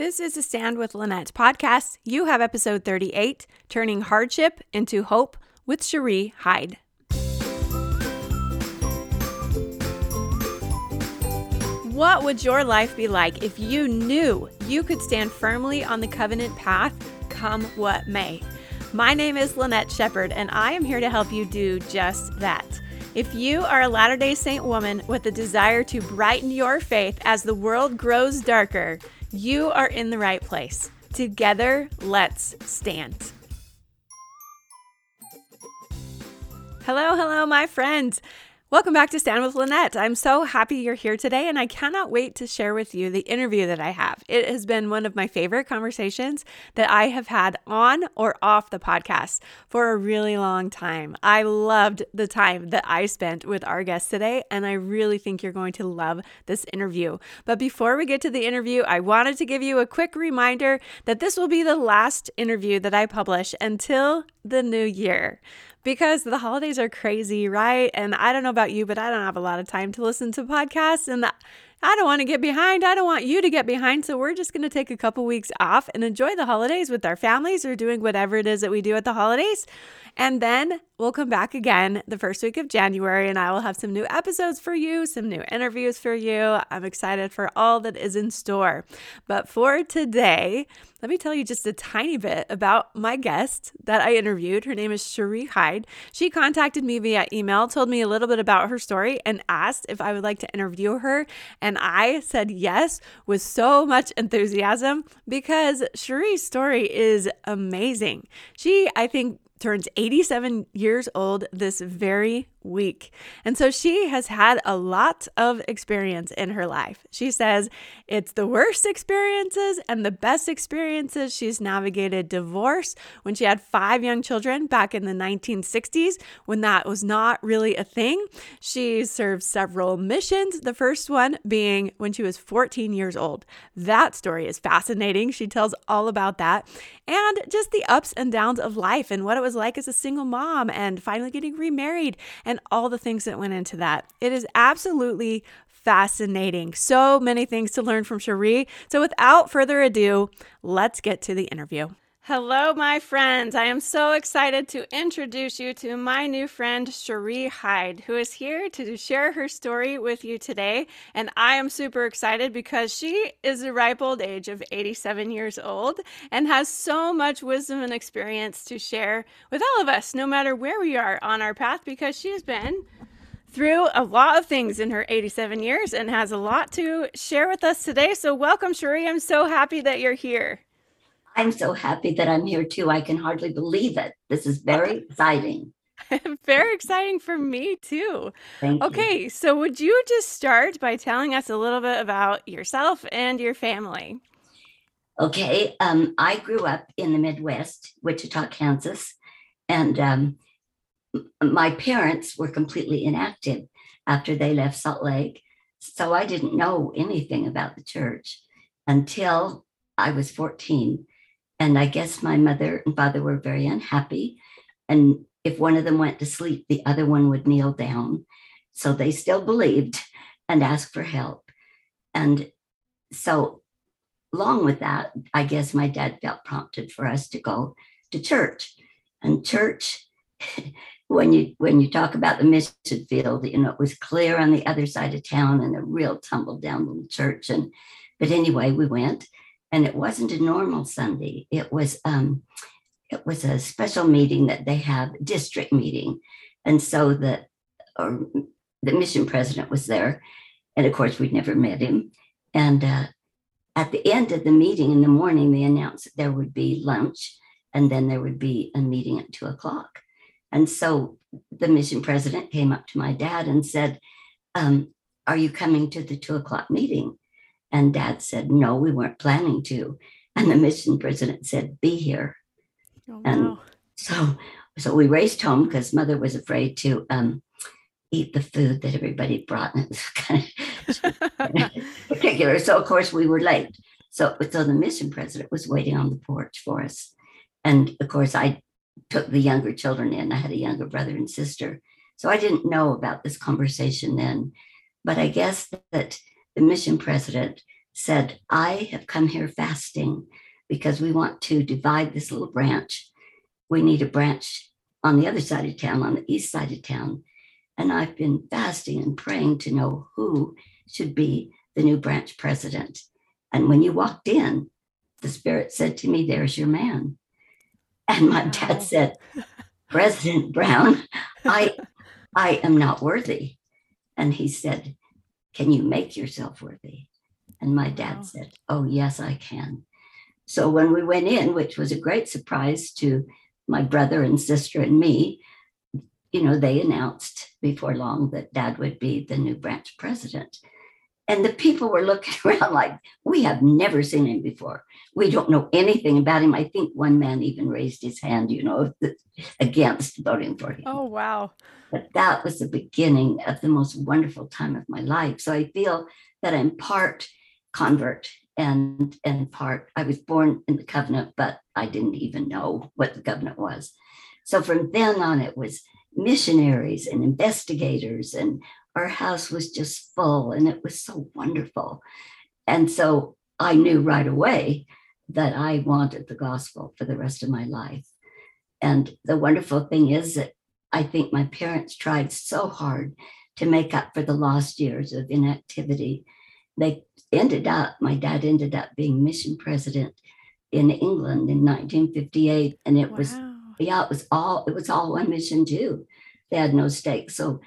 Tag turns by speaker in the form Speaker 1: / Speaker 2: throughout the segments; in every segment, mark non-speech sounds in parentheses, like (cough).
Speaker 1: This is a Stand with Lynette podcast. You have episode 38 Turning Hardship into Hope with Cherie Hyde. What would your life be like if you knew you could stand firmly on the covenant path, come what may? My name is Lynette Shepard, and I am here to help you do just that. If you are a Latter day Saint woman with a desire to brighten your faith as the world grows darker, you are in the right place. Together, let's stand. Hello, hello, my friends. Welcome back to Stand with Lynette. I'm so happy you're here today, and I cannot wait to share with you the interview that I have. It has been one of my favorite conversations that I have had on or off the podcast for a really long time. I loved the time that I spent with our guest today, and I really think you're going to love this interview. But before we get to the interview, I wanted to give you a quick reminder that this will be the last interview that I publish until the new year because the holidays are crazy, right? And I don't know about you, but I don't have a lot of time to listen to podcasts and I don't want to get behind. I don't want you to get behind. So we're just going to take a couple weeks off and enjoy the holidays with our families or doing whatever it is that we do at the holidays. And then we'll come back again the first week of January and I will have some new episodes for you, some new interviews for you. I'm excited for all that is in store. But for today, let me tell you just a tiny bit about my guest that I interviewed. Her name is Cherie Hyde. She contacted me via email, told me a little bit about her story, and asked if I would like to interview her. And I said yes with so much enthusiasm because Cherie's story is amazing. She, I think, turns 87 years old this very week. And so she has had a lot of experience in her life. She says it's the worst experiences and the best experiences. She's navigated divorce when she had five young children back in the 1960s when that was not really a thing. She served several missions, the first one being when she was 14 years old. That story is fascinating. She tells all about that and just the ups and downs of life and what it was like as a single mom and finally getting remarried and all the things that went into that. It is absolutely fascinating. So many things to learn from Cherie. So without further ado, let's get to the interview. Hello, my friends. I am so excited to introduce you to my new friend, Cherie Hyde, who is here to share her story with you today. And I am super excited because she is a ripe old age of 87 years old and has so much wisdom and experience to share with all of us, no matter where we are on our path, because she's been through a lot of things in her 87 years and has a lot to share with us today. So, welcome, Cherie. I'm so happy that you're here.
Speaker 2: I'm so happy that I'm here too. I can hardly believe it. This is very (laughs) exciting.
Speaker 1: very exciting for me too.
Speaker 2: Thank
Speaker 1: okay,
Speaker 2: you.
Speaker 1: so would you just start by telling us a little bit about yourself and your family?
Speaker 2: Okay, um, I grew up in the Midwest, Wichita, Kansas, and um, my parents were completely inactive after they left Salt Lake. So I didn't know anything about the church until I was 14. And I guess my mother and father were very unhappy. And if one of them went to sleep, the other one would kneel down. So they still believed and asked for help. And so, along with that, I guess my dad felt prompted for us to go to church. And church, (laughs) when you when you talk about the mission field, you know, it was clear on the other side of town and a real tumble down little church. And but anyway, we went and it wasn't a normal Sunday. It was um, it was a special meeting that they have, district meeting, and so the or the mission president was there, and of course we'd never met him. And uh, at the end of the meeting in the morning, they announced that there would be lunch, and then there would be a meeting at two o'clock. And so the mission president came up to my dad and said, um, "Are you coming to the two o'clock meeting?" And dad said, No, we weren't planning to. And the mission president said, Be here. Oh, and wow. so so we raced home because mother was afraid to um, eat the food that everybody brought. And (laughs) it was kind of particular. So of course we were late. So, so the mission president was waiting on the porch for us. And of course I took the younger children in. I had a younger brother and sister. So I didn't know about this conversation then. But I guess that the mission president said, I have come here fasting because we want to divide this little branch. We need a branch on the other side of town, on the east side of town. And I've been fasting and praying to know who should be the new branch president. And when you walked in, the Spirit said to me, There's your man. And my dad said, President Brown, I I am not worthy. And he said, Can you make yourself worthy? And my dad wow. said, Oh, yes, I can. So when we went in, which was a great surprise to my brother and sister and me, you know, they announced before long that dad would be the new branch president. And the people were looking (laughs) around like, we have never seen him before. We don't know anything about him. I think one man even raised his hand, you know, (laughs) against voting for him.
Speaker 1: Oh, wow.
Speaker 2: But that was the beginning of the most wonderful time of my life. So I feel that I'm part convert and and part I was born in the covenant, but I didn't even know what the covenant was. So from then on, it was missionaries and investigators, and our house was just full, and it was so wonderful. And so I knew right away that I wanted the gospel for the rest of my life. And the wonderful thing is that I think my parents tried so hard to make up for the lost years of inactivity. They ended up, my dad ended up being mission president in England in 1958. And it wow. was, yeah, it was all, it was all one mission too. They had no stakes. So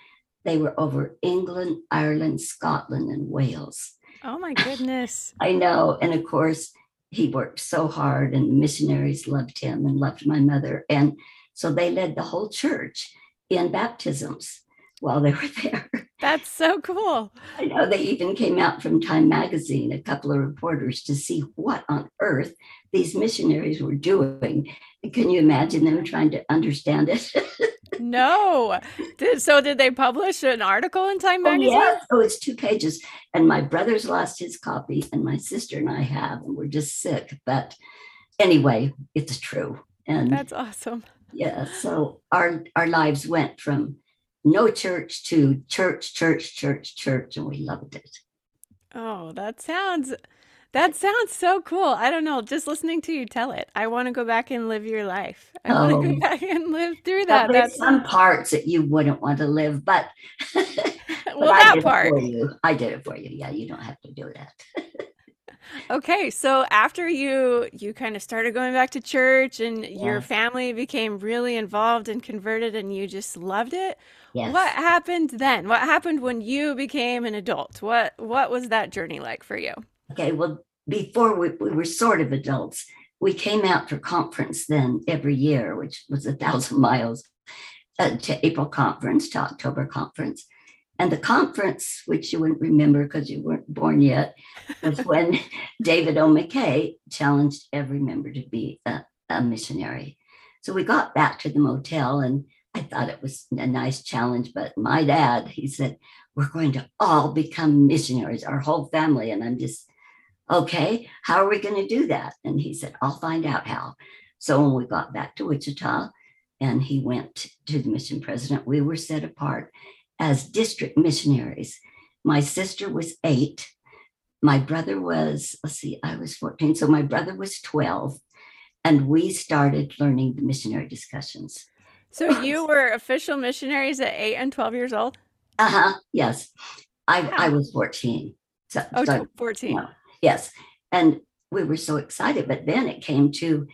Speaker 2: they were over England, Ireland, Scotland, and Wales.
Speaker 1: Oh my goodness. (laughs)
Speaker 2: I know. And of course, he worked so hard, and the missionaries loved him and loved my mother. And so they led the whole church in baptisms while they were (laughs) there.
Speaker 1: That's so cool.
Speaker 2: I know they even came out from Time Magazine, a couple of reporters, to see what on earth these missionaries were doing. Can you imagine them trying to understand it? (laughs)
Speaker 1: no. Did, so, did they publish an article in Time Magazine?
Speaker 2: Oh, yeah. Oh, it's two pages. And my brother's lost his copy, and my sister and I have, and we're just sick. But anyway, it's true. And
Speaker 1: that's awesome.
Speaker 2: Yeah. So, our, our lives went from no church to church, church, church, church, and we loved it.
Speaker 1: Oh, that sounds that sounds so cool. I don't know, just listening to you tell it. I want to go back and live your life. I oh. want to go um, back and live through that.
Speaker 2: Well, there's some parts that you wouldn't want to live, but, (laughs)
Speaker 1: but well, that part.
Speaker 2: I did it for you. Yeah, you don't have to do that. (laughs)
Speaker 1: Okay, so after you you kind of started going back to church and your family became really involved and converted and you just loved it, Yes. what happened then? What happened when you became an adult? What what was that journey like for you?
Speaker 2: Okay, well, before we, we were sort of adults, we came out for conference then every year, which was a thousand (laughs) miles uh, to April conference, to October conference. And the conference, which you wouldn't remember because you weren't born yet, was (laughs) when David O. McKay challenged every member to be a, a, missionary. So we got back to the motel and I thought it was a nice challenge. But my dad, he said, We're going to all become missionaries, our whole family. And I'm just, okay, how are we going to do that? And he said, I'll find out how. So when we got back to Wichita and he went to the mission president, we were set apart as district missionaries. My sister was eight. My brother was, let's see, I was 14. So my brother was 12. And we started learning the missionary discussions.
Speaker 1: So (laughs) you were official missionaries at eight and 12 years old?
Speaker 2: Uh huh. Yes. I, wow. I was 14. So,
Speaker 1: oh, so, 14. You
Speaker 2: yes. And we were so excited. But then it came to,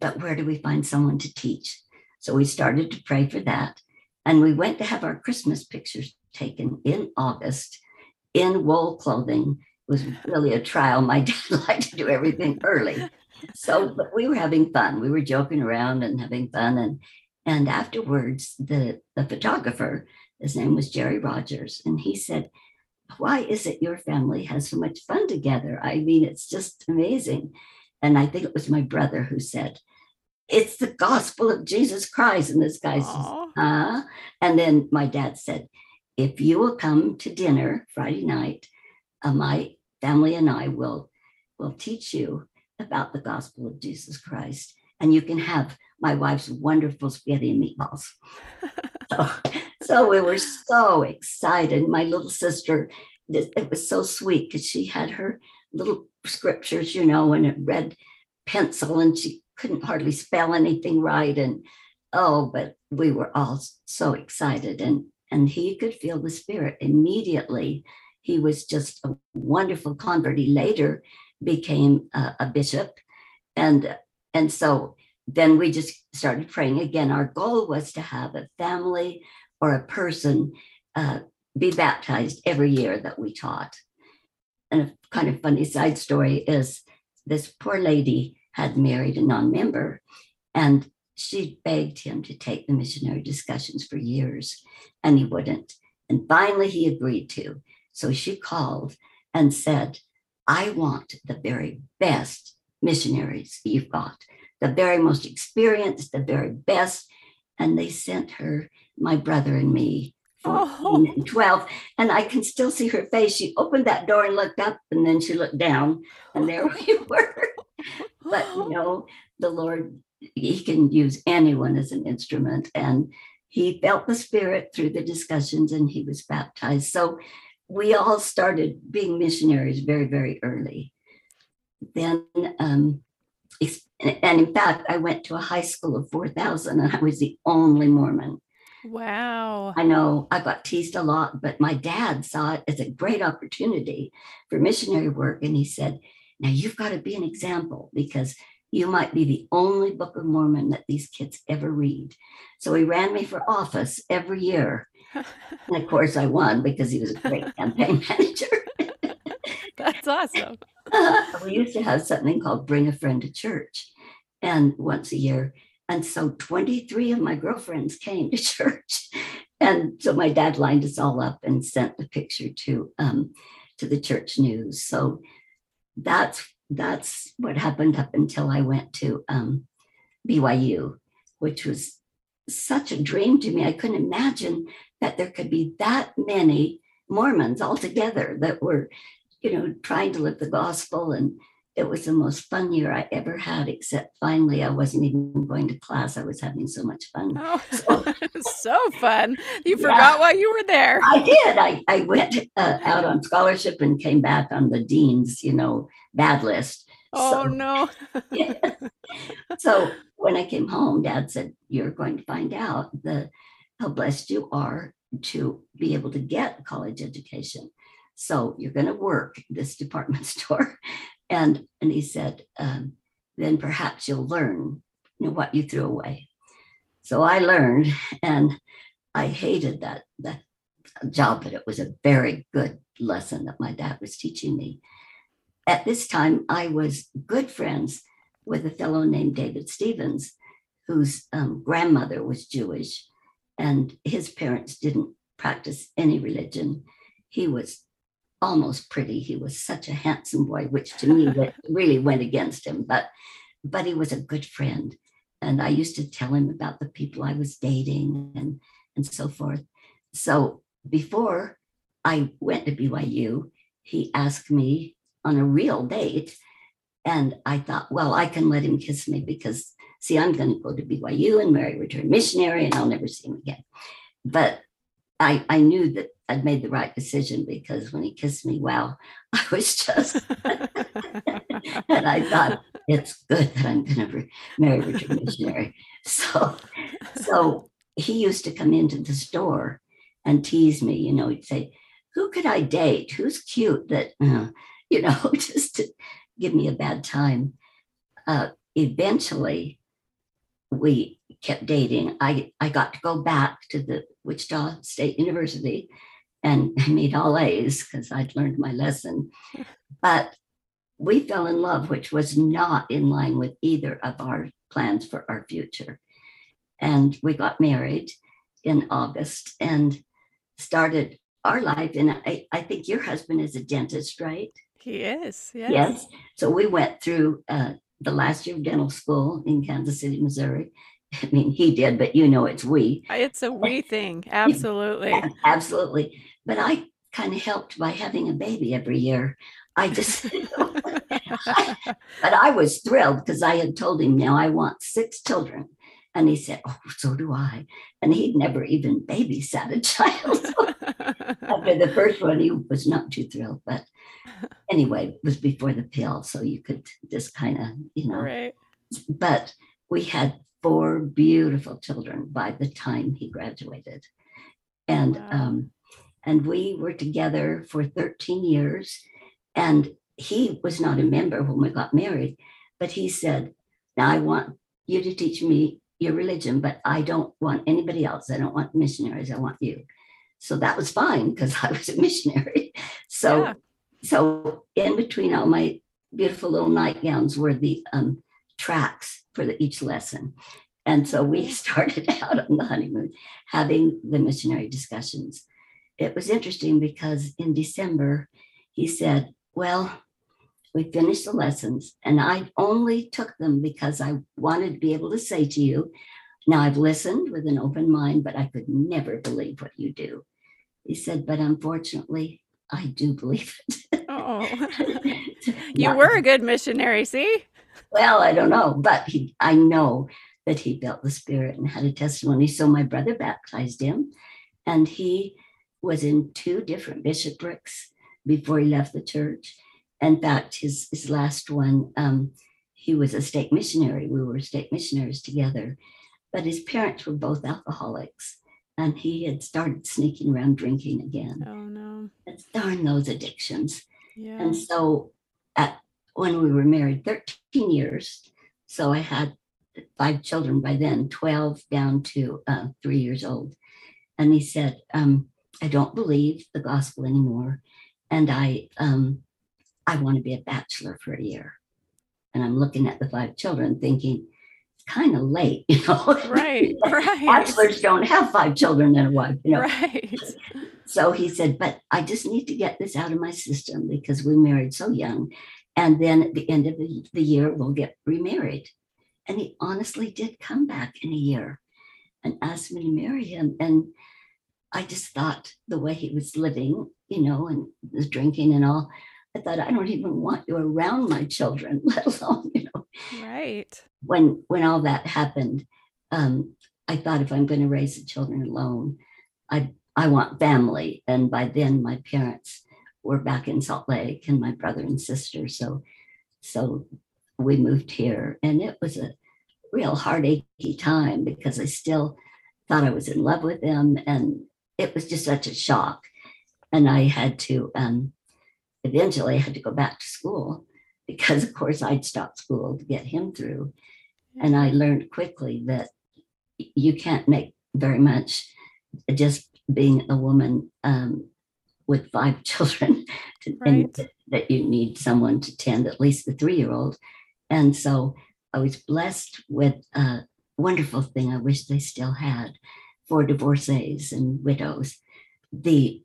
Speaker 2: but where do we find someone to teach? So we started to pray for that. And we went to have our Christmas pictures taken in August in wool clothing. It was really a trial. My (laughs) dad liked to do everything early. So but we were having fun. We were joking around and having fun. And and afterwards, the, the photographer, his name was Jerry Rogers, and he said, Why is it your family has so much fun together? I mean, it's just amazing. And I think it was my brother who said, it's the gospel of Jesus Christ. And this guy Aww. says, huh? And then my dad said, if you will come to dinner Friday night, uh, my family and I will will teach you about the gospel of Jesus Christ. And you can have my wife's wonderful spaghetti and meatballs. so, so we were so excited. My little sister, it was so sweet because she had her little scriptures, you know, and a red pencil, and she couldn't hardly spell anything right. And oh, but we were all so excited. And and he could feel the spirit immediately. He was just a wonderful convert. He later became a, a bishop. And and so then we just started praying again. Our goal was to have a family or a person uh, be baptized every year that we taught. And a kind of funny side story is this poor lady had married a non member and she begged him to take the missionary discussions for years and he wouldn't. And finally he agreed to. So she called and said, I want the very best missionaries you've got, the very most experienced, the very best. And they sent her, my brother and me, 14 oh. and 12. And I can still see her face. She opened that door and looked up, and then she looked down, and there we (laughs) were. but, you (gasps) know, the Lord, He can use anyone as an instrument. And he felt the Spirit through the discussions, and he was baptized. So we all started being missionaries very, very early. Then, um, and in fact, I went to a high school of 4,000, and I was the only Mormon.
Speaker 1: Wow.
Speaker 2: I know I got teased a lot, but my dad saw it as a great opportunity for missionary work. And he said, Now you've got to be an example because you might be the only Book of Mormon that these kids ever read. So he ran me for office every year. (laughs) and of course, I won because he was a great (laughs) campaign manager.
Speaker 1: That's awesome. (laughs)
Speaker 2: We used to have something called Bring a Friend to Church. And once a year, and so 23 of my girlfriends came to (laughs) church. And so my dad lined us all up and sent the picture to um, to the church news. So that's that's what happened up until I went to um, BYU, which was such a dream to me. I couldn't imagine that there could be that many Mormons all together that were, you know, trying to live the gospel and it was the most fun year I ever had, except finally I wasn't even going to class. I was having so much fun.
Speaker 1: Oh, so, (laughs) so fun. You yeah, forgot why you were there.
Speaker 2: I did. I, I went uh, out on scholarship and came back on the dean's, you know, bad list.
Speaker 1: Oh, so, no. (laughs)
Speaker 2: yeah. So when I came home, dad said, You're going to find out the, how blessed you are to be able to get a college education. So you're going to work this department (laughs) store and, and he said, um, then perhaps you'll learn you know, what you threw away. So I learned and I hated that, that job, but it was a very good lesson that my dad was teaching me. At this time, I was good friends with a fellow named David Stevens, whose um, grandmother was Jewish, and his parents didn't practice any religion. He was almost pretty. He was such a handsome boy, which to me (laughs) really went against him. But but he was a good friend, and I used to tell him about the people I was dating and and so forth. So before I went to BYU, he asked me on a real date, and I thought, well, I can let him kiss me because see, I'm going to go to BYU and marry a return missionary, and I'll never see him again. But I, I knew that I'd made the right decision because when he kissed me, wow, (laughs) I was just, and I thought it's good that I'm going to marry Richard Missionary. So, so he used to come into the store and tease me. You know, he'd say, "Who could I date? Who's cute?" That uh, (laughs) you know, (laughs) just to give me a bad time. Uh, eventually, we kept dating. I I got to go back to the Wichita State University and (laughs) I made all A's because I'd learned my lesson. But we fell in love, which was not in line with either of our plans for our future. And we got married in August and started our life. And I, I think your husband is a dentist, right?
Speaker 1: He is, yes.
Speaker 2: Yes. So we went through uh, the last year of dental school in Kansas City, Missouri. I mean, he did, but you know, it's we.
Speaker 1: It's a we (laughs) thing. Absolutely.
Speaker 2: Yeah, absolutely but I kind of helped by having a baby every year. I just, (laughs) but I was thrilled because I had told him, now I want six children. And he said, Oh, so do I. And he'd never even babysat a (laughs) child. After the first one, he was not too thrilled. But anyway, it was before the pill. So you could just kind of, you know.
Speaker 1: Right.
Speaker 2: But we had four beautiful children by the time he graduated. And
Speaker 1: Wow.
Speaker 2: um, and we were together for 13 years. And he was not a member when we got married, but he said, Now I want you to teach me your religion, but I don't want anybody else. I don't want missionaries. I want you. So that was fine because I was a missionary. (laughs) So
Speaker 1: Yeah.
Speaker 2: so in between all my beautiful little nightgowns were the um, tracts for the, each lesson. And so we started (laughs) out on the honeymoon having the missionary discussions. It was interesting because in December, he said, Well, we finished the lessons, and I only took them because I wanted to be able to say to you, Now I've listened with an open mind, but I could never believe what you do. He said, But unfortunately, I do believe it.
Speaker 1: Oh. (laughs) (laughs) you were a good missionary, see?
Speaker 2: Well, I don't know, but he, I know that he felt the spirit and had a testimony. So my brother baptized him, and he was in two different bishoprics before he left the church. In fact, his his last one, um, he was a state missionary. We were state missionaries together, but his parents were both alcoholics, and he had started sneaking around drinking again.
Speaker 1: Oh no.
Speaker 2: It's darn those addictions.
Speaker 1: Yeah.
Speaker 2: And so when we were married 13 years, so I had five children by then, 12 down to uh, three years old. And he said, um, I don't believe the gospel anymore. And I um, I want to be a bachelor for a year. And I'm looking at the five children thinking, it's kind of late, (laughs) you know.
Speaker 1: Right, (laughs) right.
Speaker 2: Bachelors don't have five children and a wife, you know.
Speaker 1: Right.
Speaker 2: So he said, but I just need to get this out of my system because we married so young. And then at the end of the, the year, we'll get remarried. And he honestly did come back in a year and asked me to marry him. And I just thought the way he was living, you know, and was drinking and all, I thought, I don't even want you around my children, (laughs) let alone, you know,
Speaker 1: Right.
Speaker 2: when when all that happened, um, I thought if I'm going to raise the children alone, I I want family. And by then, my parents were back in Salt Lake, and my brother and sister. So so we moved here, and it was a real heartachy time because I still thought I was in love with them, and it was just such a shock. And I had to um, eventually I had to go back to school because of course I'd stopped school to get him through. And I learned quickly that you can't make very much just being a woman um, with five (laughs) children, to, and
Speaker 1: Right.
Speaker 2: that you need someone to tend at least the three year old. And so I was blessed with a wonderful thing I wish they still had for divorcees and widows. The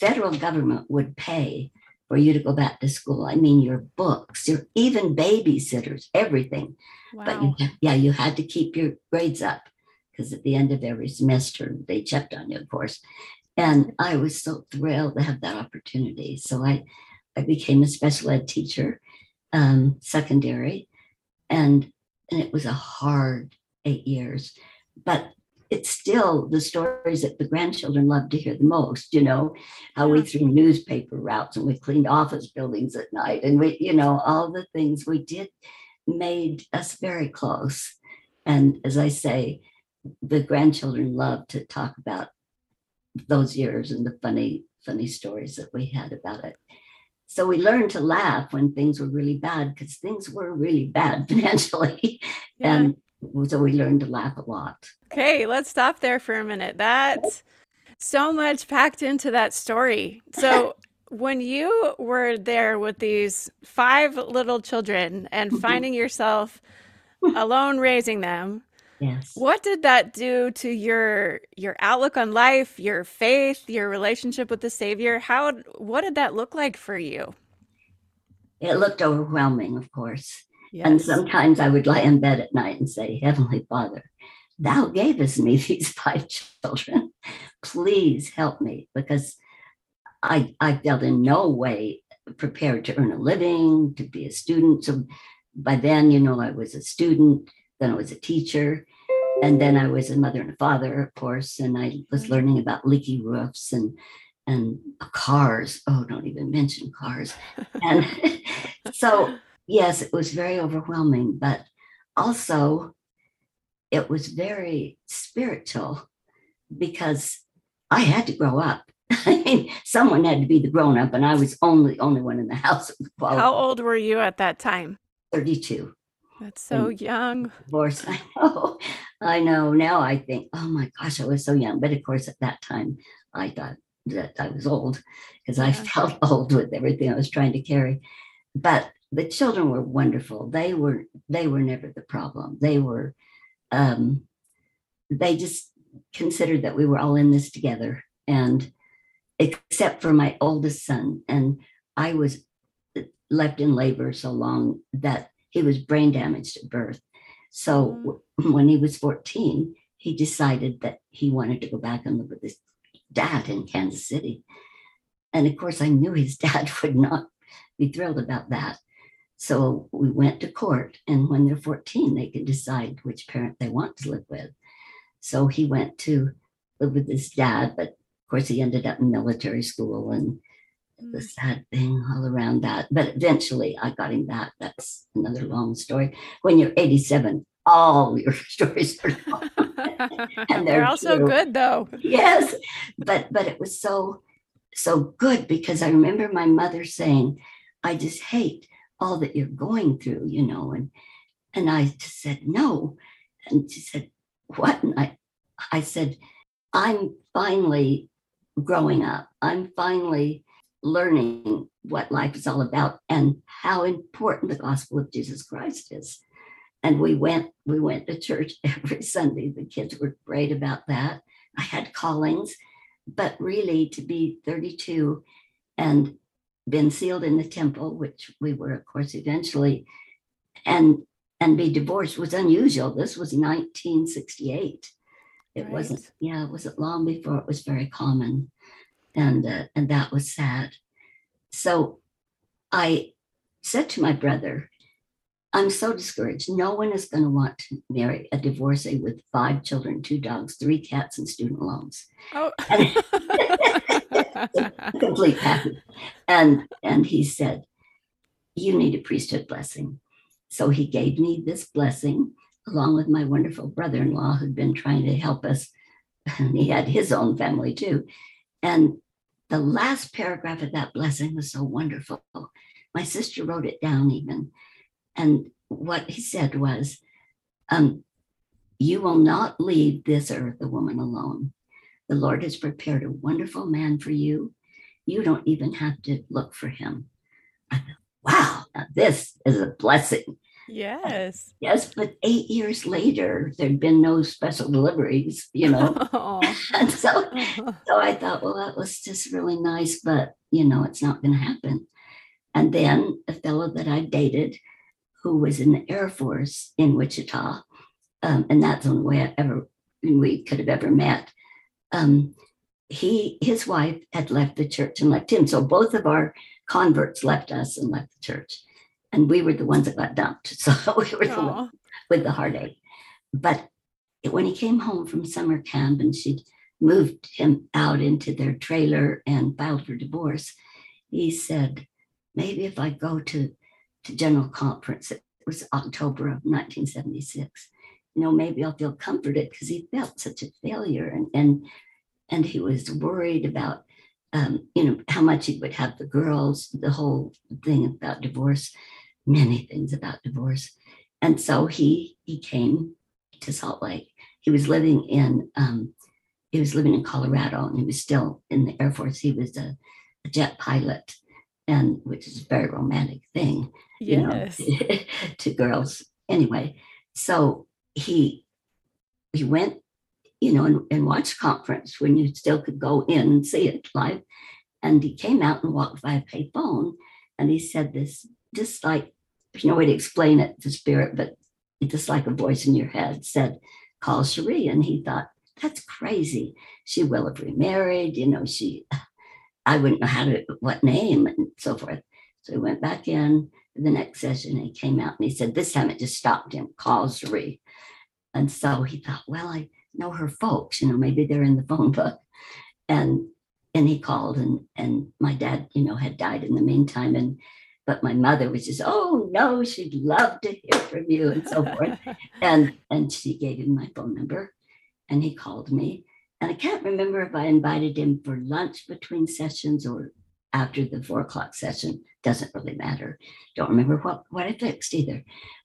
Speaker 2: federal government would pay for you to go back to school. I mean, your books, your even babysitters, everything. But you,
Speaker 1: Wow.
Speaker 2: yeah, you had to keep your grades up because at the end of every semester they checked on you, of course. And I was so thrilled to have that opportunity. So I, I became a special ed teacher, um, secondary, and and it was a hard eight years, but it's still the stories that the grandchildren love to hear the most. You know, how we threw newspaper routes and we cleaned office buildings at night, and we, you know, all the things we did made us very close. And as I say, the grandchildren love to talk about those years and the funny, funny stories that we had about it. So we learned to laugh when things were really bad because things were really bad (laughs) financially.
Speaker 1: Yeah.
Speaker 2: And so we learned to laugh a lot.
Speaker 1: Okay, let's stop there for a minute. That's so much packed into that story. So, (laughs) when you were there with these five little children and
Speaker 2: Mhm.
Speaker 1: finding yourself (laughs) alone raising them,
Speaker 2: Yes.
Speaker 1: what did that do to your your outlook on life, your faith, your relationship with the Savior? How what did that look like for you?
Speaker 2: It looked overwhelming, of course. And sometimes I would lie in bed at night and say, Heavenly Father, thou gavest me (laughs) these five children. Please help me because I, I felt in no way prepared to earn a living, to be a student. So by then, you know, I was a student, then I was a teacher. and then I was a mother and a father, of course, and I was
Speaker 1: Mm-hmm.
Speaker 2: learning about leaky roofs and and cars. Oh, don't even mention cars. (laughs) And (laughs) so, yes, it was very overwhelming, but also it was very spiritual because I had to grow up. (laughs) I mean, someone had to be the grown up, and I was only only one in the house.
Speaker 1: How old were you at that time?
Speaker 2: 32.
Speaker 1: That's so young. (laughs)
Speaker 2: Of course, I know. I know. Now I think, oh my gosh, I was so young. But of course, at that time, I thought that I was old because I felt (laughs) old with everything I was trying to carry. But the children were wonderful. They were they were never the problem. They were um they just considered that we were all in this together. And except for my oldest son, and I was left in labor so long that he was brain damaged at birth. So mm-hmm. w- (laughs) when he was 14, he decided that he wanted to go back and live with his dad in Kansas City. And of course, I knew his (laughs) dad would not be thrilled about that. So we went to court, and when they're 14, they can decide which parent they want to live with. So he went to live with his dad, but of course, he ended up in military school and Mm. the sad thing all around that. But eventually I got him back. That's another long story. When you're 87, all your (laughs) stories are long. (laughs)
Speaker 1: and
Speaker 2: they're
Speaker 1: they're also good though.
Speaker 2: yes. But but it was so so good because I remember my mother saying, I just hate all that you're going through, you know. And and I just said, no. And she said, What? And I I said, I'm finally growing up. I'm finally learning what life is all about and how important the gospel of Jesus Christ is. And we went, we went to church (laughs) every Sunday. The kids were great about that. I had callings, but really to be 32 and been sealed in the temple, which we were, of course, eventually, and and be divorced was unusual. This was 1968. It wasn't, yeah, it wasn't long before it was very common, and uh, and that was sad. So I said to my brother, I'm so discouraged. No one is going to want to marry a divorcee with five children, two dogs, three cats, and student loans.
Speaker 1: Oh. (laughs) (laughs)
Speaker 2: Complete package. And and he said, You need a priesthood blessing. So he gave me this blessing along with my wonderful brother-in-law who'd been trying to help us. (laughs) And he had his own family too. And the last paragraph of that blessing was so wonderful. My sister wrote it down even. And what he said was, um, You will not leave this earth a woman alone. The Lord has prepared a wonderful man for you. You don't even have to look for him. I thought, wow, this is a blessing.
Speaker 1: Yes.
Speaker 2: Yes, but eight years later, there'd been no special deliveries, you know. (laughs)
Speaker 1: Oh. (laughs)
Speaker 2: and so so I thought, well, that was just really nice, but you know, it's not going to happen. And then a fellow that I dated, who was in the Air Force in Wichita, um, and that's the only way I ever we could have ever met. Um, he his wife had left the church and left him, so both of our converts left us and left the church, and we were the ones that got dumped. (laughs) So we were the ones with the heartache. But when he came home from summer camp and she'd moved him out into their trailer and filed for divorce, he said, maybe if I go to, to General Conference, it was October of 1976, you know, maybe I'll feel comforted because he felt such a failure and and and he was worried about um, you know, how much he would have the girls, the whole thing about divorce, many things about divorce. And so he he came to Salt Lake. He was living in um, he was living in Colorado, and he was still in the Air Force. He was a, a jet pilot, and which is a very romantic thing, you know,
Speaker 1: Yes. (laughs)
Speaker 2: to girls. Anyway, so he he went, you know, and, and watched conference when you still could go in and see it live. And he came out and walked by a payphone, and he said this, just like there's no way to explain it to spirit, but it's just like a voice in your head said, call Cherie. And he thought, that's crazy. She will have remarried, you know, she, I wouldn't know how to, what name and so forth. So he went back in the next session and he came out and he said, this time it just stopped him, call Cherie. And so he thought, well, I know her folks, you know, maybe they're in the phone book. And and he called and and my dad, you know, had died in the meantime. And but my mother was just, oh no, she'd love to hear from you and so forth. (laughs) and and she gave him my phone number and he called me. And I can't remember if I invited him for lunch between sessions or after the four o'clock session. Doesn't really matter. Don't remember what, what I fixed either.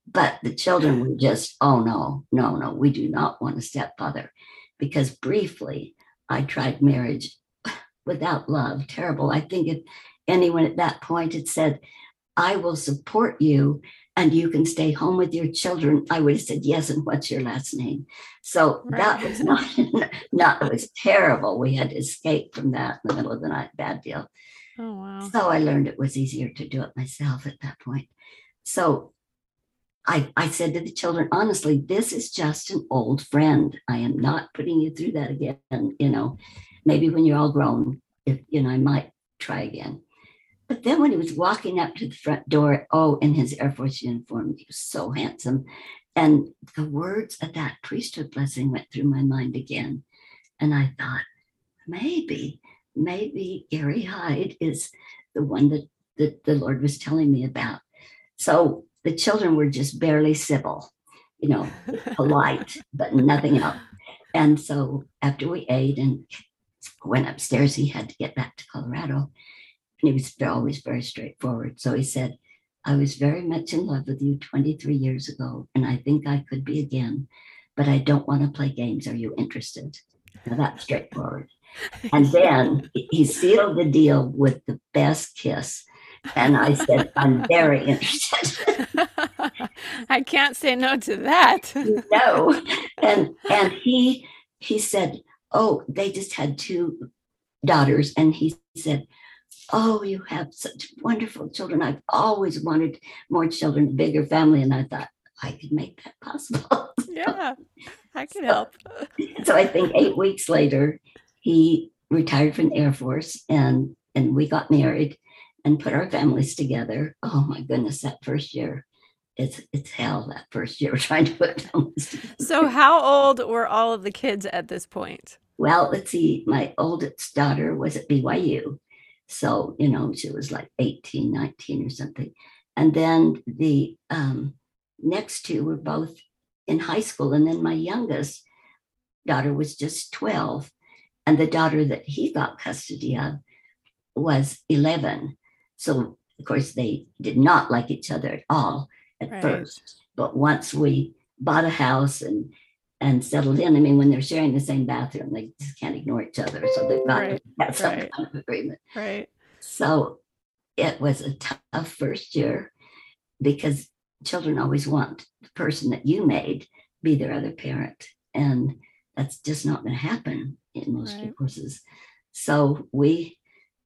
Speaker 2: But the children were just, oh no, no, no, we do not want a stepfather. Because briefly, I tried marriage without love. Terrible. I think if anyone at that point had said, I will support you and you can stay home with your children, I would have said yes. And what's your last name? So right. that was not, (laughs) not, it was terrible. We had to escape from that in the middle of the night. Bad deal.
Speaker 1: Oh, wow.
Speaker 2: So I learned it was easier to do it myself at that point. So I, I said to the children, honestly, this is just an old friend. I am not putting you through that again. You know, maybe when you're all grown, if you know, I might try again. But then when he was walking up to the front door, oh, in his Air Force uniform, he was so handsome. And the words of that priesthood blessing went through my mind again. And I thought, maybe, maybe Gary Hyde is the one that, that the Lord was telling me about. So the children were just barely civil, you know, (laughs) polite, but nothing else. And so after we ate and went upstairs, he had to get back to Colorado. And he was always very straightforward. So he said, I was very much in love with you 23 years ago, and I think I could be again, but I don't want to play games. Are you interested? Now that's straightforward. And then he sealed the deal with the best kiss. And I said, I'm very interested. (laughs)
Speaker 1: I can't say no to that. (laughs)
Speaker 2: no. And and he he said, Oh, they just had two daughters. And he said, Oh, you have such wonderful children. I've always wanted more children, a bigger family. And I thought I could make that possible. (laughs)
Speaker 1: yeah, I can help. (laughs)
Speaker 2: so I think eight weeks later, he retired from the Air Force and and we got married and put our families together. Oh my goodness, that first year. It's it's hell that first year (laughs) trying to put families
Speaker 1: together. So how old were all of the kids at this point?
Speaker 2: Well, let's see. My oldest daughter was at BYU. So, you know, she was like 18, 19 or something. And then the um, next two were both in high school. And then my youngest daughter was just 12. And the daughter that he got custody of was 11. So, of course, they did not like each other at all at right. first. But once we bought a house and and settled in, I mean, when they're sharing the same bathroom, they just can't ignore each other. So they've got right. have some right. kind of agreement.
Speaker 1: Right.
Speaker 2: So it was a tough first year because children always want the person that you made be their other parent. And that's just not going to happen in most right. courses. So we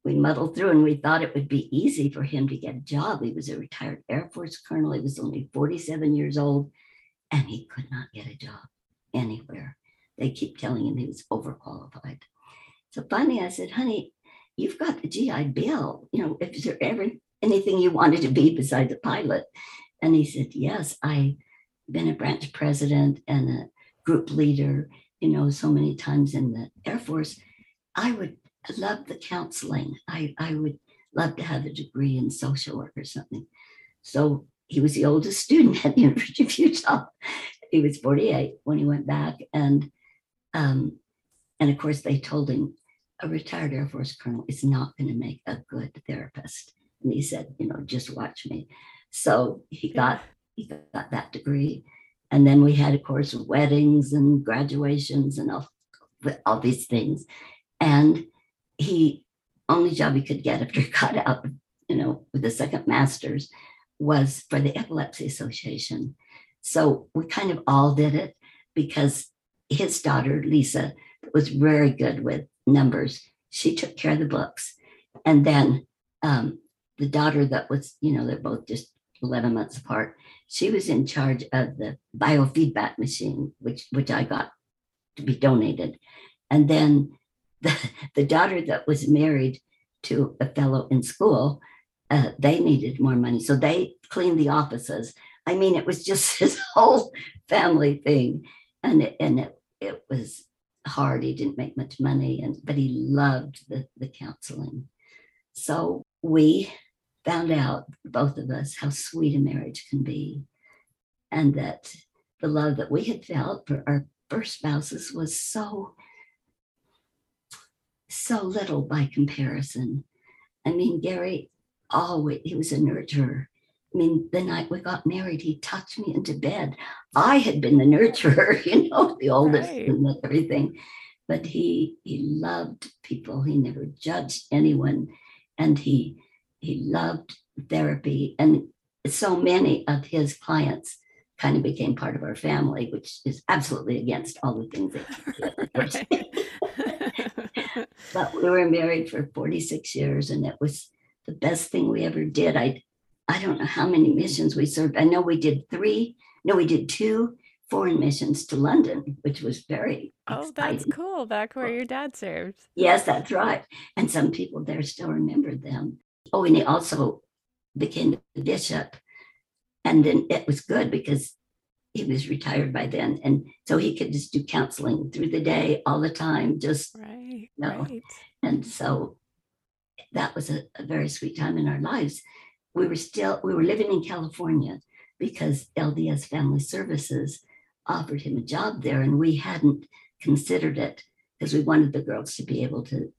Speaker 2: we muddled through and we thought it would be easy for him to get a job. He was a retired Air Force colonel. He was only 47 years old and he could not get a job anywhere. They keep telling him he was overqualified. So finally I said, honey, you've got the GI Bill. You know, if there ever anything you wanted to be besides a pilot? And he said, yes, I've been a branch president and a group leader, you know, so many times in the Air Force. I would love the counseling. I, I would love to have a degree in social work or something. So he was the oldest student (laughs) at the University of Utah. He was 48 when he went back. And um, and of course they told him a retired Air Force colonel is not going to make a good therapist. And he said, you know, just watch me. So he got he got that degree. And then we had, of course, weddings and graduations and all, all these things. And he only job he could get after he (laughs) got out, you know, with the second master's was for the Epilepsy Association. So we kind of all did it because his daughter, Lisa, was very good with numbers. She took care of the books. And then um, the daughter that was, you know, they're both just 11 months apart, she was in charge of the biofeedback machine, which, which I got to be donated. And then (laughs) the, the daughter that was married to a fellow in school, uh, they needed more money. So they cleaned the offices. I mean, it was just (laughs) his whole family thing. and it, and it, it was hard. He didn't make much money, and but he loved the the counseling. So we found out both of us how sweet a marriage can be, and that the love that we had felt for our first spouses was so so little by comparison. I mean, Gary always he was a nurturer. I mean, the night we got married, he tucked me into bed. I had been the nurturer, (laughs) you know, the oldest
Speaker 1: Right.
Speaker 2: and everything. But he he loved people. He never judged anyone, and he he loved therapy. And so many of his clients kind of became part of our family, which is absolutely against all the things that (laughs) did. of course.
Speaker 1: Right. (laughs)
Speaker 2: but we were married for 46 years and it was the best thing we ever did i i don't know how many missions we served i know we did three no we did two foreign missions to london which was very
Speaker 1: oh, that's cool. Back where your dad served.
Speaker 2: yes that's right and some people there still remember them oh and he also became the bishop and then it was good because he was retired by then and so he could just do counseling through the day all the time just
Speaker 1: Right.
Speaker 2: No.
Speaker 1: Right.
Speaker 2: And so that was a, a very sweet time in our lives. We were still, we were living in California because LDS Family Services offered him a job there, and we hadn't considered it because we wanted the girls to be able to,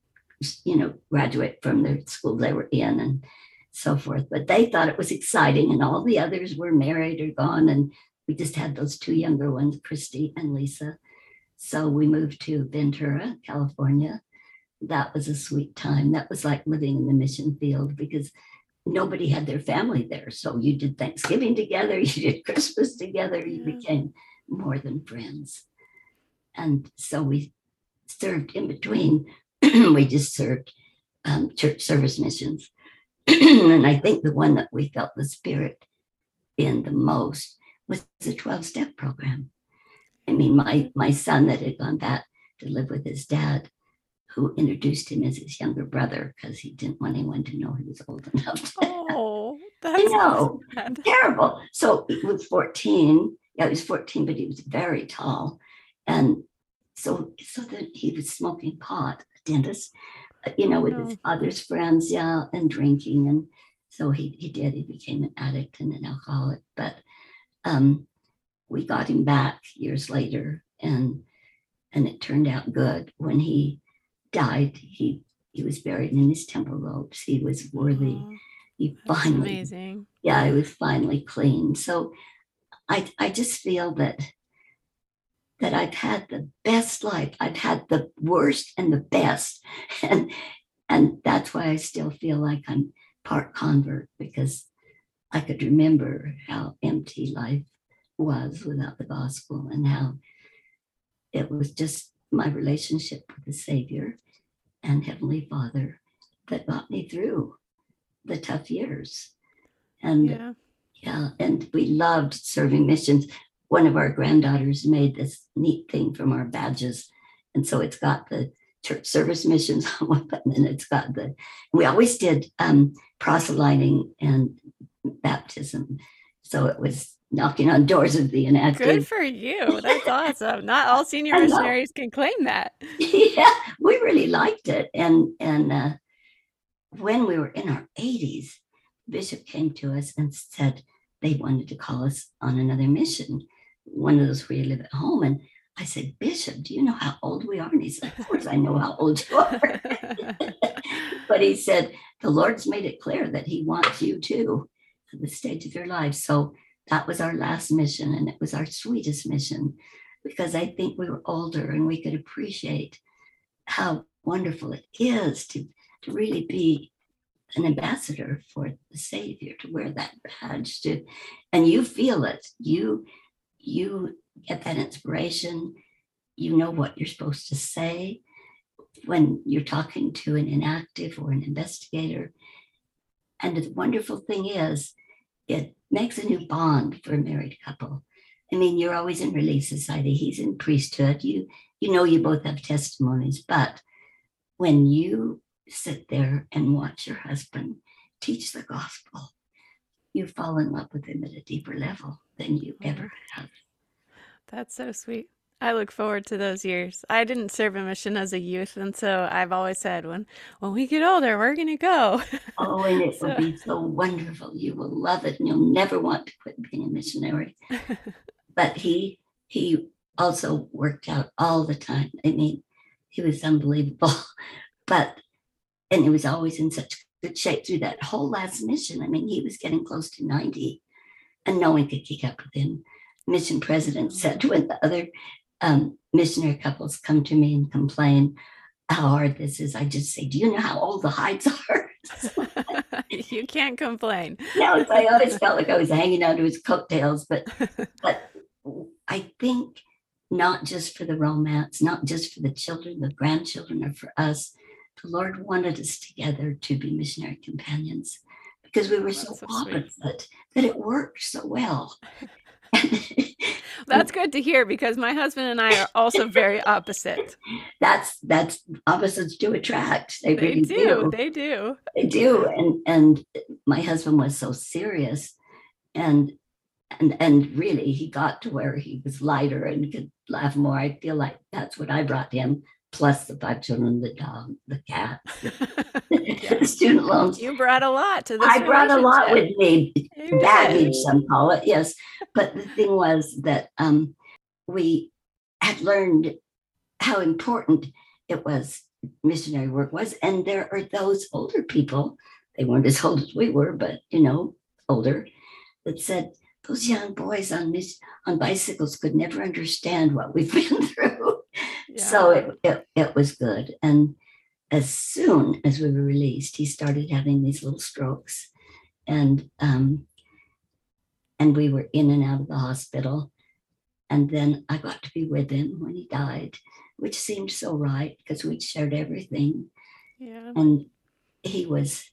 Speaker 2: you know, graduate from the school they were in and so forth. But they thought it was exciting, and all the others were married or gone, and we just had those two younger ones, Christy and Lisa. So we moved to Ventura, California that was a sweet time. That was like living in the mission field because nobody had their family there. So you did Thanksgiving together, (laughs) you did Christmas together, you
Speaker 1: Yeah.
Speaker 2: became more than friends. And so we served in between, (clears throat) we just served um, church service missions. (clears throat) and I think the one that we felt the spirit in the most was the 12 step program. I mean, my my son that had gone back to live with his dad, who introduced him as his younger brother because he didn't want anyone to know he was old (laughs) enough.
Speaker 1: Oh, (laughs) that's
Speaker 2: know.
Speaker 1: sad.
Speaker 2: Terrible. So he was 14. Yeah, he was 14, but he was very tall. And so so that he was smoking pot, a dentist, uh, you know, with his father's friends, yeah, and drinking. And so he he did, he became an addict and an alcoholic. But um we got him back years later and and it turned out good. When he died, he he was buried in his temple robes. He was worthy.
Speaker 1: Oh,
Speaker 2: He finally
Speaker 1: amazing.
Speaker 2: yeah, he was finally clean. So I I just feel that that I've had the best life. I've had the worst and the best. (laughs) And and that's why I still feel like I'm part convert because I could remember how empty life was without the gospel and how it was just my relationship with the Savior and Heavenly Father that got me through the tough years. And
Speaker 1: Yeah.
Speaker 2: yeah, and we loved serving missions. One of our granddaughters made this neat thing from our badges. And so it's got the church service missions (laughs) on one button, and it's got the, we always did um, proselyting and baptism. So it was knocking on doors of the inactive.
Speaker 1: Good for you. That's (laughs) awesome. Not all senior missionaries can claim that.
Speaker 2: yeah, we really liked it. And and uh, when we were in our 80s, Bishop came to us and said they wanted to call us on another mission, one of those where you live at home. And I said, Bishop, do you know how old we are? And he said, Of course, I know how old you are. (laughs) (laughs) but he said, The Lord's made it clear that He wants you too at the stage of your life. So that was our last mission, and it was our sweetest mission because I think we were older and we could appreciate how wonderful it is to, to really be an ambassador for the Savior, to wear that badge, to and you feel it. You you get that inspiration. You know what you're supposed to say when you're talking to an inactive or an investigator. And the wonderful thing is, it makes a new bond for a married couple. I mean, you're always in Relief Society. He's in priesthood. You you know you both have testimonies, but when you sit there and watch your husband teach the gospel, you fall in love with him at a deeper level than you ever mm. have.
Speaker 1: That's so sweet. I look forward to those years. I didn't serve a mission as a youth, and so I've always said when when we get older, we're gonna go.
Speaker 2: Oh, and it (laughs) will be so wonderful. You will love it and you'll never want to quit being a missionary. (laughs) But he he also worked out all the time. I mean, he was unbelievable. (laughs) But and he was always in such good shape through that whole last mission. I mean, he was getting close to 90 and no one could keep up with him. Mission president oh. said when the other um, missionary couples come to me and complain how hard this is, I just say, Do you know how old the Hydes are? (laughs) (laughs)
Speaker 1: you can't complain.
Speaker 2: no, I always felt like I was hanging on to his coattails, but (laughs) but I think not just for the romance, not just for the children, the grandchildren, or for us, the Lord wanted us together to be missionary companions because we were so
Speaker 1: That's so
Speaker 2: opposite that it worked so well.
Speaker 1: That's good to hear because my husband and I are also very opposite.
Speaker 2: that's that's opposites do attract. They
Speaker 1: They
Speaker 2: really
Speaker 1: do.
Speaker 2: do.
Speaker 1: They do.
Speaker 2: They do. And and my husband was so serious and and and really he got to where he was lighter and could laugh more. I feel like that's what I brought him, plus the five children, the dog, the cat, the student loans.
Speaker 1: You brought a lot to this
Speaker 2: I brought a lot with me,
Speaker 1: You did.
Speaker 2: baggage, some call it, yes. But the thing was that um, we had learned how important it was, missionary work was. And there are those older people, they weren't as old as we were, but you know, older, that said, those young boys on mis- on bicycles could never understand what we've (laughs) been through. So it, it, it was good. And as soon as we were released, he started having these little strokes. And um, and we were in and out of the hospital. And then I got to be with him when he died, which seemed so right because we'd shared everything.
Speaker 1: Yeah.
Speaker 2: And he was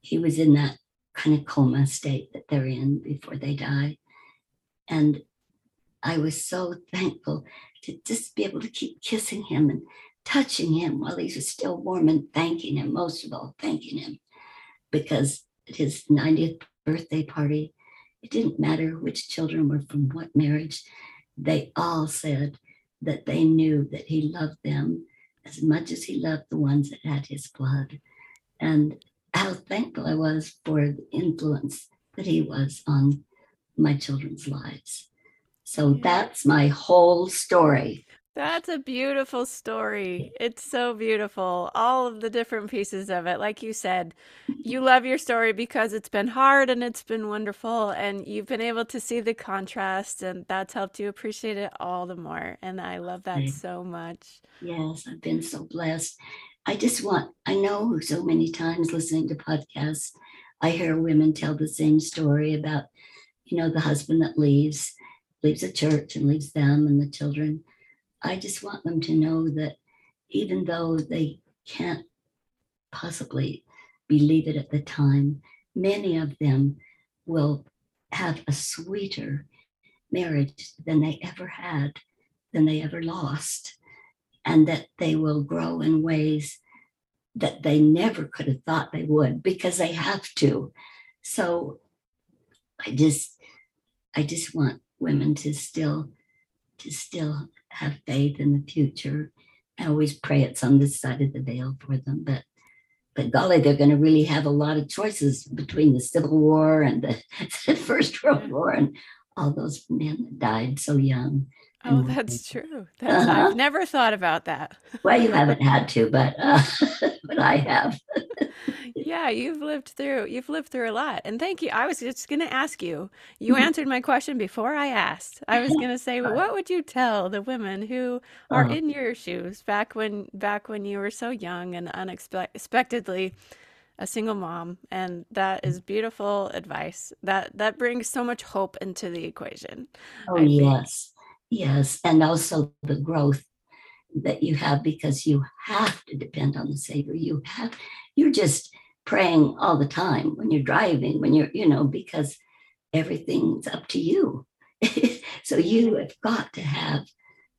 Speaker 2: he was in that kind of coma state that they're in before they die. And I was so thankful to just be able to keep kissing him and touching him while he was still warm and thanking him, most of all, thanking him. Because at his 90th birthday party, it didn't matter which children were from what marriage, they all said that they knew that he loved them as much as he loved the ones that had his blood. And how thankful I was for the influence that he was on my children's lives. So
Speaker 1: Yeah.
Speaker 2: that's my whole story.
Speaker 1: That's a beautiful story. It's so beautiful. All of the different pieces of it. Like you said, you (laughs) love your story because it's been hard and it's been wonderful, and you've been able to see the contrast, and that's helped you appreciate it all the more. And I love that so much.
Speaker 2: Yes, I've been so blessed. I just want, I know so many times listening to podcasts, I hear women tell the same story about, you know, the husband that leaves, leaves the church and leaves them and the children. I just want them to know that even though they can't possibly believe it at the time, many of them will have a sweeter marriage than they ever had, than they ever lost, and that they will grow in ways that they never could have thought they would because they have to. So I just I just want women to still to still have faith in the future. I always pray it's on this side of the veil for them, but but golly, they're going to really have a lot of choices between the Civil War and the, (laughs) the First World War and all those men that died so young.
Speaker 1: Oh,
Speaker 2: and
Speaker 1: that's true. That's
Speaker 2: Uh-huh.
Speaker 1: I've never thought about that.
Speaker 2: Well, you haven't had to, but uh, (laughs) but I have. (laughs)
Speaker 1: Yeah, you've lived through you've lived through a lot. And thank you. I was just going to ask you. You
Speaker 2: Mhm.
Speaker 1: answered my question before I asked. I was going to say, (laughs) what would you tell the women who are
Speaker 2: Uh,
Speaker 1: in your shoes back when back when you were so young and unexpectedly a single mom? And that is beautiful advice. That that brings so much hope into the equation,
Speaker 2: oh
Speaker 1: I think.
Speaker 2: Yes, and also the growth that you have because you have to depend on the Savior. You have you're just praying all the time when you're driving, when you're you know because everything's up to you. (laughs) so you have got to have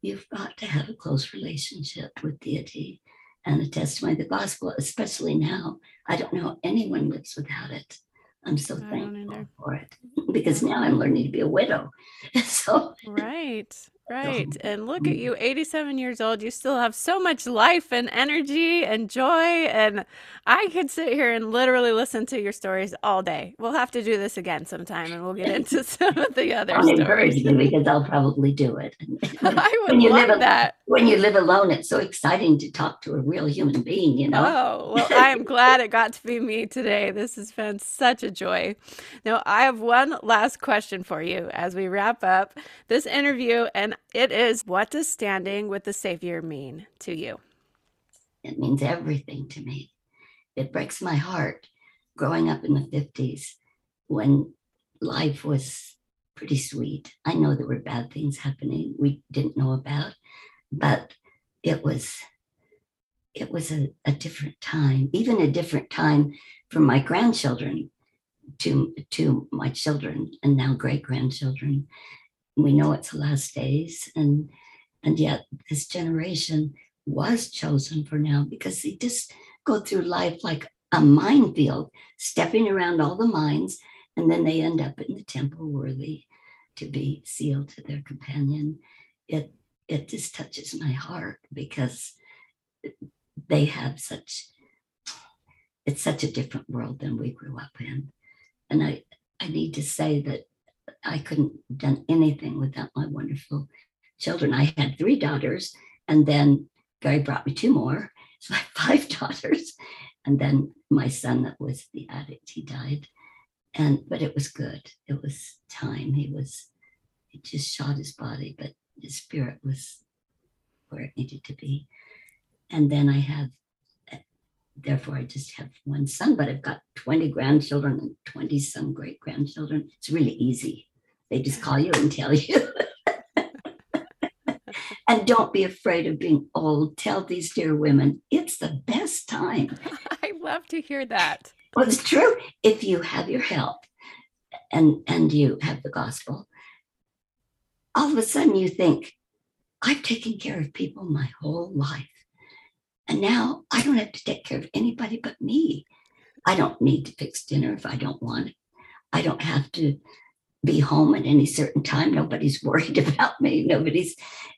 Speaker 2: you've got to have a close relationship with deity and the testimony of the gospel, especially now. I don't know anyone lives without it. I'm so
Speaker 1: I
Speaker 2: thankful for it (laughs) because now I'm learning to be a widow. (laughs) So
Speaker 1: Right. Right. And look at you, (laughs) 87 years old. You still have so much life and energy and joy. And I could sit here and literally listen to your stories all day. We'll have to do this again sometime and we'll get into some of the other
Speaker 2: Don't encourage
Speaker 1: stories.
Speaker 2: me because I'll probably do it.
Speaker 1: I would love
Speaker 2: a-
Speaker 1: that.
Speaker 2: When you live alone, it's so exciting to talk to a real human being, you know?
Speaker 1: Oh, well, I am glad it got to be me today. This has been such a joy. Now, I have one last question for you as we wrap up this interview, and it is what does standing with the Savior mean to you?
Speaker 2: It means everything to me. It breaks my heart growing up in the 50s when life was pretty sweet. I know there were bad things happening we didn't know about, but it was it was a, a different time, even a different time for my grandchildren to to my children and now great grandchildren. We know it's the last days and and yet this generation was chosen for now because they just go through life like a minefield, stepping around all the mines, and then they end up in the temple worthy to be sealed to their companion. It it just touches my heart because they have such it's such a different world than we grew up in. And I I need to say that I couldn't have done anything without my wonderful children. I had three daughters, and then Gary brought me two more. (laughs) So I have five (laughs) daughters. And then my son that was the addict, he died. And but it was good. It was time. He was he just shot his body, but his spirit was where it needed to be. And then I have therefore I just have one son, but I've got 20 grandchildren and 20 some great grandchildren. It's really easy. They just call you and tell you. (laughs) and don't be afraid of being old. Tell these dear women it's the best time. (laughs)
Speaker 1: I love to hear that.
Speaker 2: Well, it's true. If you have your help and and you have the gospel, all of a sudden you think, I've taken care of people my whole life. And now I don't have to take care of anybody but me. I don't need to fix dinner if I don't want it. I don't have to be home at any certain time. Nobody's (laughs) worried about me. Nobody's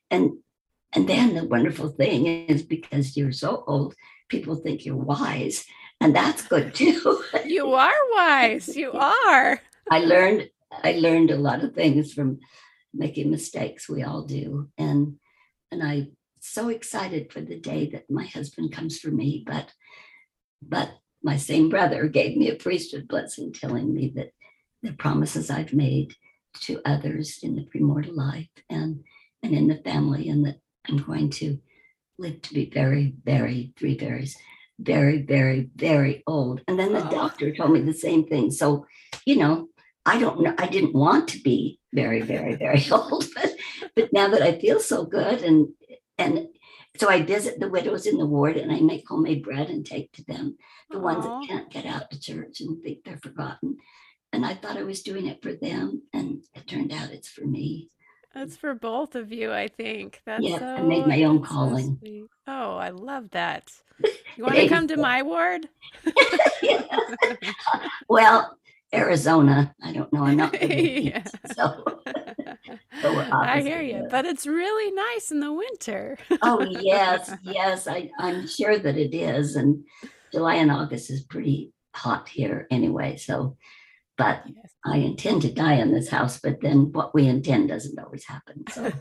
Speaker 2: and and then the wonderful thing is because you're so old, people think you're wise. And that's good (laughs) too.
Speaker 1: You are wise. You are.
Speaker 2: I learned I learned a lot of things from making mistakes. We all do. And and I'm so excited for the day that my husband comes for me. But but my same brother gave me a priesthood blessing telling me that the promises I've made to others in the premortal life and and in the family and that I'm going to live to be very, very, three berries, very, very, very old. And then the
Speaker 1: Oh.
Speaker 2: doctor told me the same thing. So, you know, I don't know. I didn't want to be very, very, very (laughs) old, but but now that I feel so good and and so I visit the widows in the ward and I make homemade bread and take to them, the ones that can't get out to church and think they're forgotten. And I thought I was doing it for them, and it turned out it's for me.
Speaker 1: That's for both of you, I think. That's
Speaker 2: Yeah,
Speaker 1: so
Speaker 2: I made my own
Speaker 1: that's so
Speaker 2: calling.
Speaker 1: Oh, I love that. You (laughs) want to come to my ward? (laughs)
Speaker 2: Well, Arizona, I don't know. I'm not (laughs)
Speaker 1: Yeah.
Speaker 2: so (laughs) So
Speaker 1: I hear you, but it's really nice in the winter.
Speaker 2: oh yes, (laughs) yes, I, I'm sure that it is. And July and August is pretty hot here anyway. So, but
Speaker 1: Yes.
Speaker 2: I intend to die in this house, but then what we intend doesn't always happen. So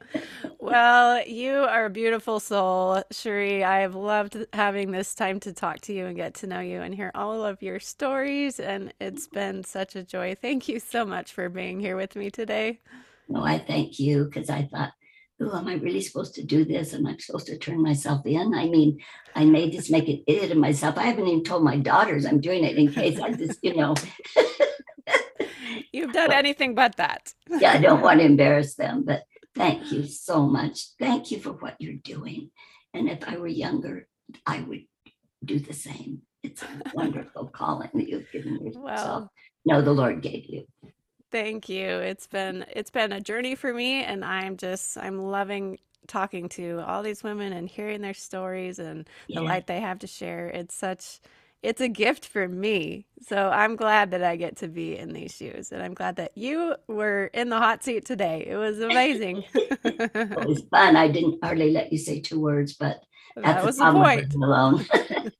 Speaker 2: (laughs)
Speaker 1: Well, you are a beautiful soul, Cherie. I have loved having this time to talk to you and get to know you and hear all of your stories. And it's been such a joy. Thank you so much for being here with me today.
Speaker 2: no, I thank you because I thought, oh, am I really supposed to do this? Am I supposed to turn myself in? I mean, I may just make an idiot of myself. I haven't even told my daughters I'm doing it in case I just, you know, (laughs)
Speaker 1: You've done anything but that.
Speaker 2: yeah, I don't want to (laughs) embarrass them, but thank you so much. Thank you for what you're doing. And if I were younger, I would do the same. It's a (laughs) wonderful calling that you've given yourself.
Speaker 1: Well,
Speaker 2: no, the Lord gave you.
Speaker 1: Thank you. It's been it's been a journey for me and I'm just I'm loving talking to all these women and hearing their stories and the light they have to share. It's such it's a gift for me. So I'm glad that I get to be in these shoes. And I'm glad that you were in the hot seat today. It was amazing. (laughs)
Speaker 2: it was (laughs) fun. I didn't hardly let you say two words, but
Speaker 1: that was the point.
Speaker 2: Alone.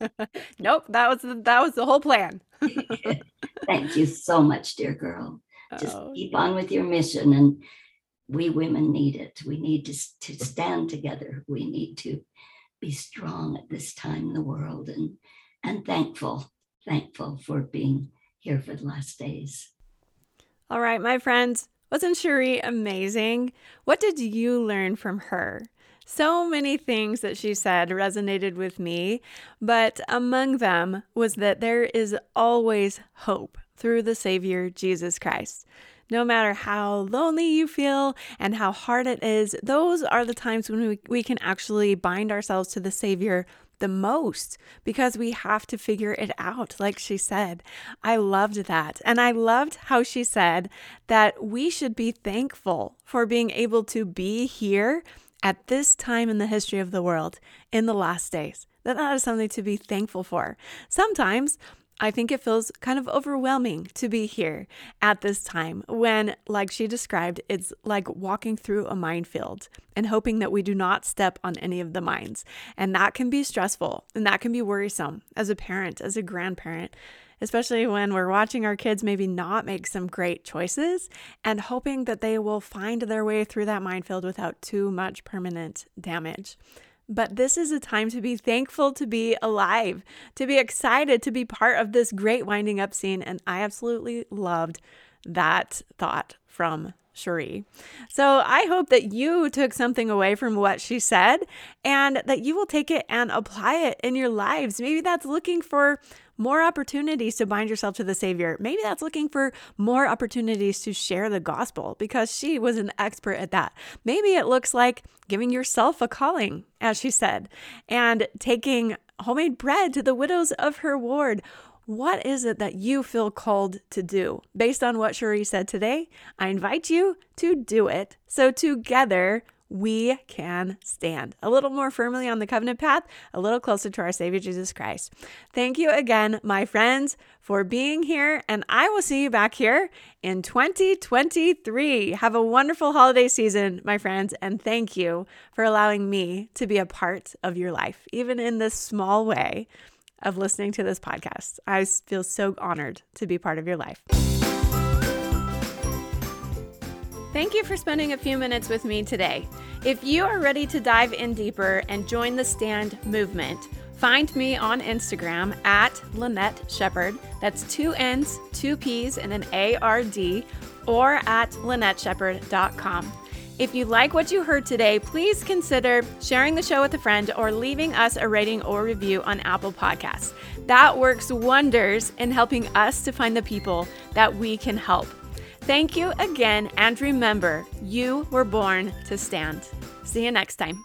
Speaker 2: (laughs)
Speaker 1: nope, that was the, that was the whole plan.
Speaker 2: Thank you so much, dear girl. Just oh. keep on with your mission and we women need it. We need to, to stand together. We need to be strong at this time in the world and and thankful, thankful for being here for the last days.
Speaker 1: All right, my friends, wasn't Cherie amazing? What did you learn from her? So many things that she said resonated with me, but among them was that there is always hope through the Savior, Jesus Christ. No matter how lonely you feel and how hard it is, those are the times when we, we can actually bind ourselves to the Savior the most because we have to figure it out, like she said. I loved that. And I loved how she said that we should be thankful for being able to be here at this time in the history of the world in the last days. That that is something to be thankful for. Sometimes I think it feels kind of overwhelming to be here at this time when, like she described, it's like walking through a minefield and hoping that we do not step on any of the mines. And that can be stressful and that can be worrisome as a parent, as a grandparent, especially when we're watching our kids maybe not make some great choices and hoping that they will find their way through that minefield without too much permanent damage. But this is a time to be thankful to be alive, to be excited to be part of this great winding up scene. And I absolutely loved that thought from Cherie. So I hope that you took something away from what she said and that you will take it and apply it in your lives. Maybe that's looking for more opportunities to bind yourself to the Savior. Maybe that's looking for more opportunities to share the gospel because she was an expert at that. Maybe it looks like giving yourself a calling, as she said, and taking homemade bread to the widows of her ward. What is it that you feel called to do? Based on what Cherie said today, I invite you to do it. So together we can stand a little more firmly on the covenant path, a little closer to our Savior Jesus Christ. Thank you again, my friends, for being here, and I will see you back here in 2023. Have a wonderful holiday season, my friends, and thank you for allowing me to be a part of your life, even in this small way of listening to this podcast. I feel so honored to be part of your life. Thank you for spending a few minutes with me today. If you are ready to dive in deeper and join the stand movement, find me on Instagram at Lynnette Sheppard. That's two N's, two P's, and an A R D, or at LynnetteSheppard.com. If you like what you heard today, please consider sharing the show with a friend or leaving us a rating or review on Apple Podcasts. That works wonders in helping us to find the people that we can help. Thank you again, and remember, you were born to stand. See you next time.